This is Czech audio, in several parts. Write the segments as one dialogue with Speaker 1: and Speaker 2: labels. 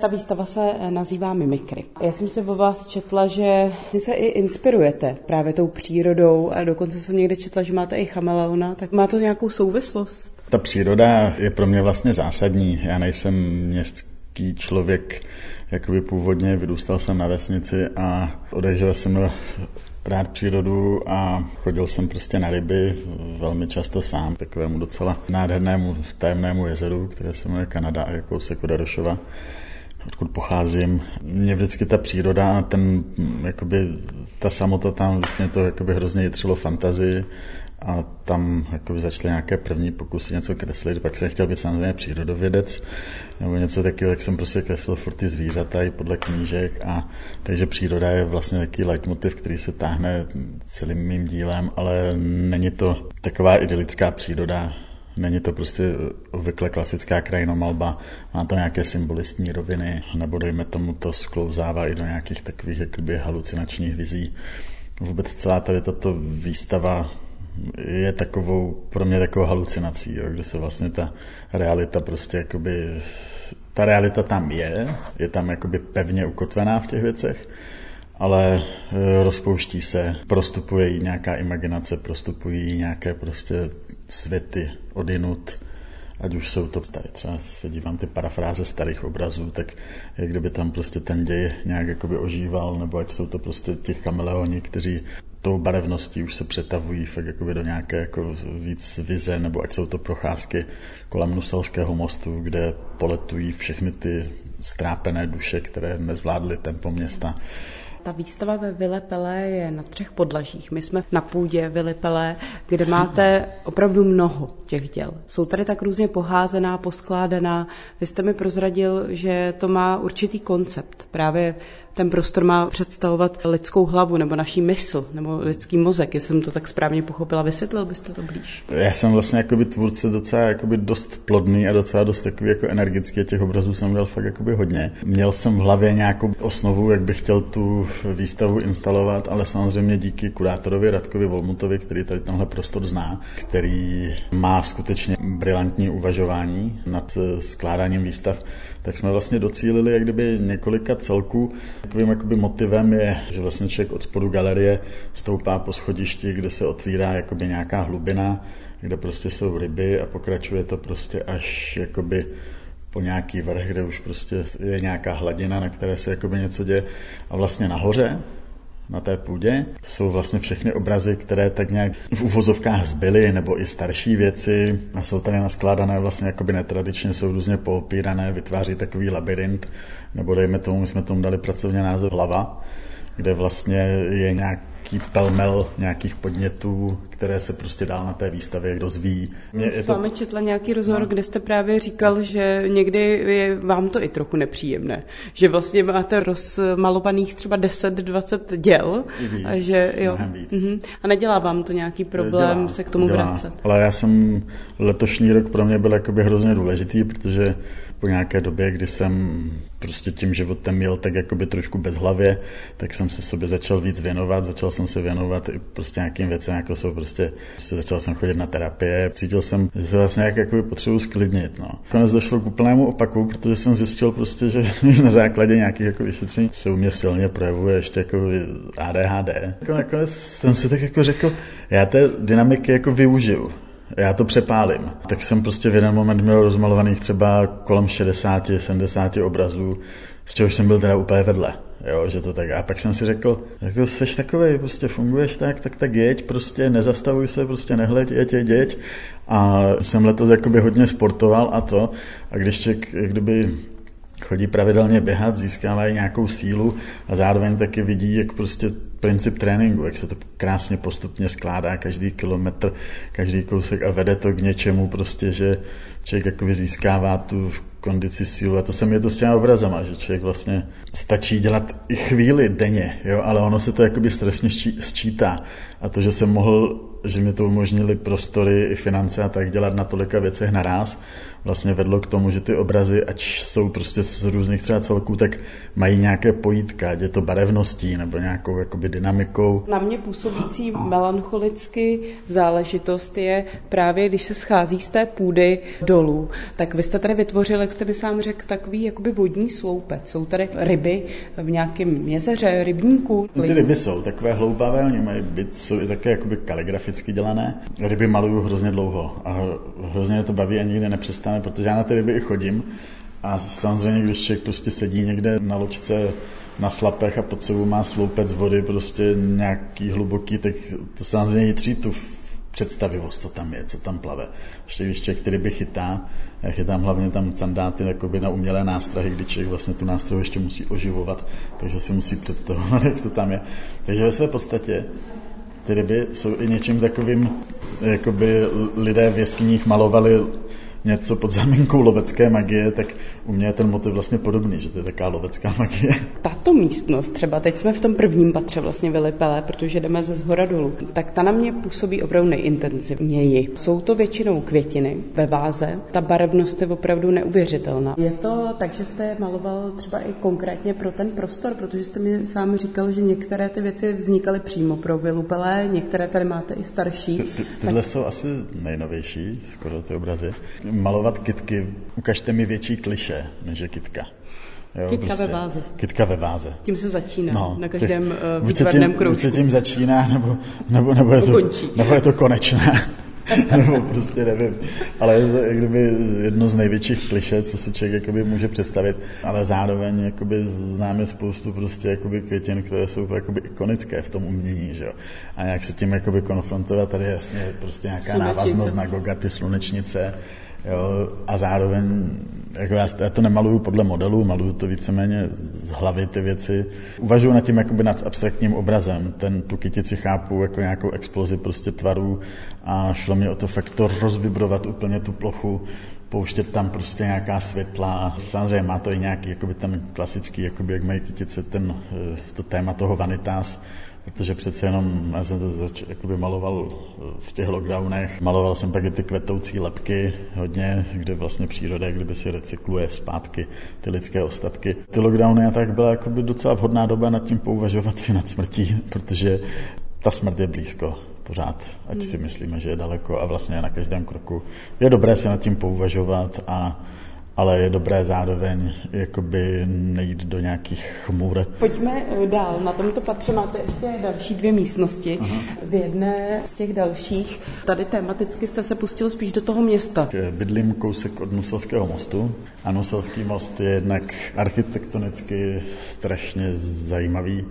Speaker 1: Ta výstava se eh, nazývá Mimikry. Já jsem se o vás četla, že vy se i inspirujete právě tou přírodou a dokonce jsem někde četla, že máte i chameleona, tak má to nějakou souvislost?
Speaker 2: Ta příroda je pro mě vlastně zásadní. Já nejsem městský člověk, jakoby původně, vyrůstal jsem na vesnici a odehřel jsem rád přírodu a chodil jsem prostě na ryby velmi často sám, takovému docela nádhernému tajemnému jezeru, které se jmenuje Kanada, jako se Darošova odkud pocházím. Mě vždycky ta příroda a ten, jakoby, ta samota tam vlastně to jakoby hrozně jitřilo fantazii a tam jakoby začaly nějaké první pokusy něco kreslit, pak jsem chtěl být samozřejmě přírodovědec nebo něco takového, tak jsem prostě kreslil furt ty zvířata i podle knížek a takže příroda je vlastně takový leitmotiv, který se táhne celým mým dílem, ale není to taková idylická příroda, Není to prostě obvykle klasická krajinomalba, má to nějaké symbolistní roviny, nebo dejme tomu to sklouzává i do nějakých takových jakoby halucinačních vizí. Vůbec celá tady tato výstava je takovou, pro mě takovou halucinací, jo, kde se vlastně ta realita prostě jakoby, ta realita tam je, je tam jakoby pevně ukotvená v těch věcech, ale e, rozpouští se, prostupuje jí nějaká imaginace, prostupují nějaké prostě světy odinut, ať už jsou to tady třeba se dívám ty parafráze starých obrazů, tak jak kdyby tam prostě ten děj nějak jakoby ožíval, nebo ať jsou to prostě těch kameleoni, kteří tou barevností už se přetavují fakt jakoby do nějaké jako víc vize, nebo ať jsou to procházky kolem Nuselského mostu, kde poletují všechny ty strápené duše, které nezvládly tempo města.
Speaker 1: Ta výstava ve Vilepele je na třech podlažích. My jsme na půdě Vilepele, kde máte opravdu mnoho těch děl. Jsou tady tak různě poházená, poskládaná. Vy jste mi prozradil, že to má určitý koncept. Právě ten prostor má představovat lidskou hlavu nebo naší mysl nebo lidský mozek, jestli jsem to tak správně pochopila. Vysvětlil byste to blíž?
Speaker 2: Já jsem vlastně jakoby tvůrce docela jakoby dost plodný a docela dost takový jako energický a těch obrazů jsem dal fakt jakoby hodně. Měl jsem v hlavě nějakou osnovu, jak bych chtěl tu výstavu instalovat, ale samozřejmě díky kurátorovi Radkovi Volmutovi, který tady tenhle prostor zná, který má skutečně brilantní uvažování nad skládáním výstav, tak jsme vlastně docílili jak kdyby několika celků. Takovým jakoby motivem je, že vlastně člověk od spodu galerie stoupá po schodišti, kde se otvírá jakoby nějaká hlubina, kde prostě jsou ryby a pokračuje to prostě až jakoby po nějaký vrch, kde už prostě je nějaká hladina, na které se jakoby něco děje. A vlastně nahoře na té půdě. Jsou vlastně všechny obrazy, které tak nějak v uvozovkách zbyly, nebo i starší věci. A jsou tady naskládané vlastně jakoby netradičně, jsou různě poopírané, vytváří takový labirint, nebo dejme tomu, my jsme tomu dali pracovně název hlava, kde vlastně je nějak nějaký pelmel nějakých podnětů, které se prostě dál na té výstavě dozví.
Speaker 1: Mě s vámi to... četla nějaký rozhovor, no. kde jste právě říkal, že někdy je vám to i trochu nepříjemné. Že vlastně máte rozmalovaných třeba 10-20 děl.
Speaker 2: víc,
Speaker 1: a, že, jo.
Speaker 2: Víc. Uh-huh.
Speaker 1: a nedělá vám to nějaký problém dělá, se k tomu dělá. vracet?
Speaker 2: Ale já jsem, letošní rok pro mě byl jakoby hrozně důležitý, protože po nějaké době, kdy jsem prostě tím životem měl tak jakoby trošku bez hlavě, tak jsem se sobě začal víc věnovat, začal jsem se věnovat i prostě nějakým věcem, jako jsou prostě, prostě začal jsem chodit na terapie, cítil jsem, že se vlastně nějak jakoby potřebuji sklidnit, no. Konec došlo k úplnému opaku, protože jsem zjistil prostě, že na základě nějakých jako vyšetření se u mě silně projevuje ještě jako ADHD. Jako nakonec jsem si tak jako řekl, já té dynamiky jako využiju já to přepálím. Tak jsem prostě v jeden moment měl rozmalovaných třeba kolem 60, 70 obrazů, z čehož jsem byl teda úplně vedle. Jo, že to tak. A pak jsem si řekl, jako seš takový, prostě funguješ tak, tak tak jeď, prostě nezastavuj se, prostě nehleď, jeď, jeď, jeď. A jsem letos jakoby hodně sportoval a to. A když člověk, kdyby chodí pravidelně běhat, získávají nějakou sílu a zároveň taky vidí, jak prostě princip tréninku, jak se to krásně postupně skládá, každý kilometr, každý kousek a vede to k něčemu prostě, že člověk jako získává tu kondici sílu. A to se mi je to s těma obrazama, že člověk vlastně stačí dělat i chvíli denně, jo, ale ono se to jakoby stresně sčítá. A to, že jsem mohl že mi to umožnili prostory i finance a tak dělat na tolika věcech naraz, vlastně vedlo k tomu, že ty obrazy, ať jsou prostě z různých třeba celků, tak mají nějaké pojítka, ať je to barevností nebo nějakou jakoby dynamikou.
Speaker 1: Na mě působící melancholicky záležitost je právě, když se schází z té půdy dolů, tak vy jste tady vytvořil, jak jste mi sám řekl, takový jakoby vodní sloupec. Jsou tady ryby v nějakém jezeře, rybníku.
Speaker 2: No, ty ryby jsou takové hloubavé, oni mají být, jsou i také jakoby kaligraficky dělané. Ryby maluju hrozně dlouho a hrozně to baví a nikdy nepřestane, protože já na ty ryby i chodím. A samozřejmě, když člověk prostě sedí někde na loďce na slapech a pod sebou má sloupec vody, prostě nějaký hluboký, tak to samozřejmě jitří tu představivost, co tam je, co tam plave. Ještě když člověk ryby chytá, já chytám hlavně tam sandáty jakoby na umělé nástrahy, kdy člověk vlastně tu nástrahu ještě musí oživovat, takže si musí představovat, jak to tam je. Takže ve své podstatě ty ryby jsou i něčím takovým, jakoby lidé v jeskyních malovali něco pod záminkou lovecké magie, tak u mě je ten motiv vlastně podobný, že to je taková lovecká magie.
Speaker 1: Tato místnost, třeba teď jsme v tom prvním patře vlastně vylepelé, protože jdeme ze zhora dolů, tak ta na mě působí opravdu nejintenzivněji. Jsou to většinou květiny ve váze, ta barevnost je opravdu neuvěřitelná. Je to tak, že jste maloval třeba i konkrétně pro ten prostor, protože jste mi sám říkal, že některé ty věci vznikaly přímo pro vylupelé, některé tady máte i starší. Ty,
Speaker 2: ty, tyhle tak... jsou asi nejnovější, skoro ty obrazy malovat kitky, ukažte mi větší kliše, než je kitka.
Speaker 1: Jo, kytka prostě, ve váze.
Speaker 2: Kytka ve váze.
Speaker 1: Tím se začíná no, na každém těch, uh, výtvarném kroužku.
Speaker 2: Buď se tím začíná, nebo, nebo, nebo, je to, nebo je to konečné. nebo prostě nevím. Ale je to jak kdyby jedno z největších kliše, co si člověk jakoby může představit, ale zároveň jakoby známe spoustu prostě jakoby květin, které jsou jakoby ikonické v tom umění, že jo. A jak se tím jakoby konfrontovat, tady je jasně prostě nějaká slunečnice. návaznost na Gogaty, slunečnice, Jo, a zároveň, jako já, já to nemaluju podle modelu, maluju to víceméně z hlavy ty věci. Uvažuji nad tím jakoby nad abstraktním obrazem. Ten, tu kytici chápu jako nějakou explozi prostě tvarů a šlo mi o to fakt to rozvibrovat úplně tu plochu, pouštět tam prostě nějaká světla. Samozřejmě má to i nějaký jakoby ten klasický, jakoby, jak mají kytice, ten, eh, to téma toho vanitas, protože přece jenom já jsem to zač, jakoby maloval v těch lockdownech. Maloval jsem pak i ty kvetoucí lepky hodně, kde vlastně příroda kdyby si recykluje zpátky ty lidské ostatky. Ty lockdowny a tak byla jakoby docela vhodná doba nad tím pouvažovat si nad smrtí, protože ta smrt je blízko pořád, ať si myslíme, že je daleko a vlastně na každém kroku. Je dobré se nad tím pouvažovat a ale je dobré zároveň jakoby nejít do nějakých chmůr.
Speaker 1: Pojďme eh, dál. Na tomto patře máte ještě další dvě místnosti. Aha. V jedné z těch dalších, tady tematicky jste se pustil spíš do toho města.
Speaker 2: Bydlím kousek od Nuselského mostu a Nuselský most je jednak architektonicky strašně zajímavý,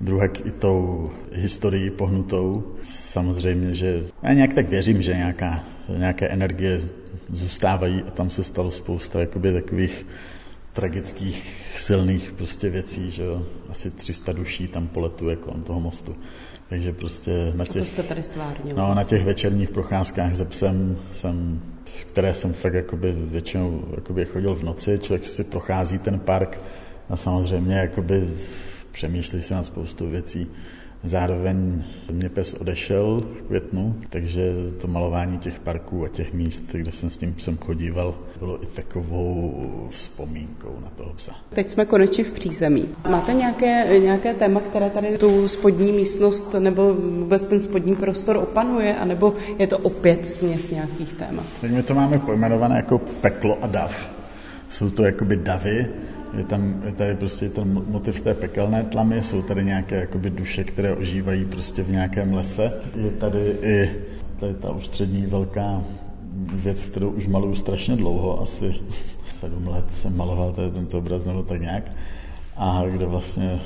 Speaker 2: druhak i tou historií pohnutou. Samozřejmě, že já nějak tak věřím, že nějaká, nějaké energie zůstávají a tam se stalo spousta jakoby takových tragických, silných prostě věcí, že jo. Asi 300 duší tam poletuje kolem toho mostu. Takže prostě na těch,
Speaker 1: to tady stvárnil,
Speaker 2: no, na těch večerních procházkách ze psem jsem, které jsem fakt jakoby většinou jakoby chodil v noci, člověk si prochází ten park a samozřejmě jakoby přemýšlí si na spoustu věcí. Zároveň mě pes odešel v květnu, takže to malování těch parků a těch míst, kde jsem s tím psem chodíval, bylo i takovou vzpomínkou na toho psa.
Speaker 1: Teď jsme konečně v přízemí. Máte nějaké, nějaké téma, které tady tu spodní místnost nebo vůbec ten spodní prostor opanuje, anebo je to opět směs nějakých témat?
Speaker 2: Teď my to máme pojmenované jako peklo a dav. Jsou to jakoby davy, je tam je tady prostě ten motiv té pekelné tlamy, jsou tady nějaké jakoby duše, které ožívají prostě v nějakém lese. Je tady i tady ta ústřední velká věc, kterou už maluju strašně dlouho, asi sedm let jsem maloval tady tento obraz nebo tak nějak. A kde vlastně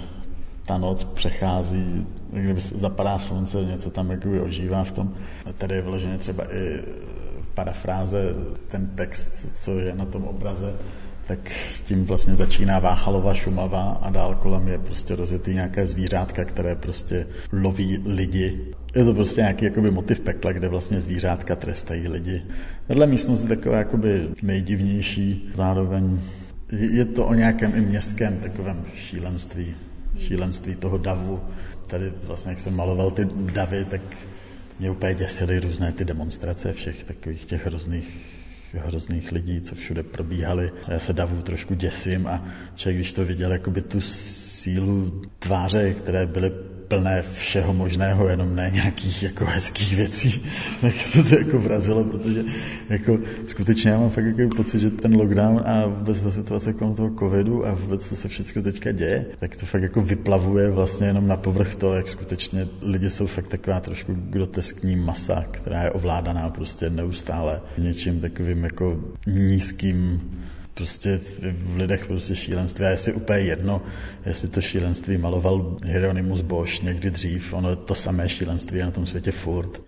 Speaker 2: ta noc přechází, kdyby zapadá slunce, něco tam jakoby ožívá v tom. A tady je vloženě třeba i parafráze, ten text, co je na tom obraze, tak tím vlastně začíná Váchalova Šumava a dál kolem je prostě rozjetý nějaké zvířátka, které prostě loví lidi. Je to prostě nějaký jakoby motiv pekla, kde vlastně zvířátka trestají lidi. Tahle místnost je taková jakoby nejdivnější, zároveň je to o nějakém i městském takovém šílenství, šílenství toho davu. Tady vlastně, jak jsem maloval ty davy, tak mě úplně děsily různé ty demonstrace všech takových těch hrozných hrozných lidí, co všude probíhali. Já se davu trošku děsím a člověk, když to viděl, jakoby tu sílu tváře, které byly plné všeho možného, jenom ne nějakých jako hezkých věcí, tak se to jako vrazilo, protože jako skutečně já mám fakt jako pocit, že ten lockdown a vůbec ta situace kolem toho covidu a vůbec co se všechno teďka děje, tak to fakt jako vyplavuje vlastně jenom na povrch to, jak skutečně lidi jsou fakt taková trošku groteskní masa, která je ovládaná prostě neustále něčím takovým jako nízkým prostě v lidech prostě šílenství. A jestli úplně jedno, jestli to šílenství maloval Hieronymus Bosch někdy dřív, ono to samé šílenství je na tom světě furt.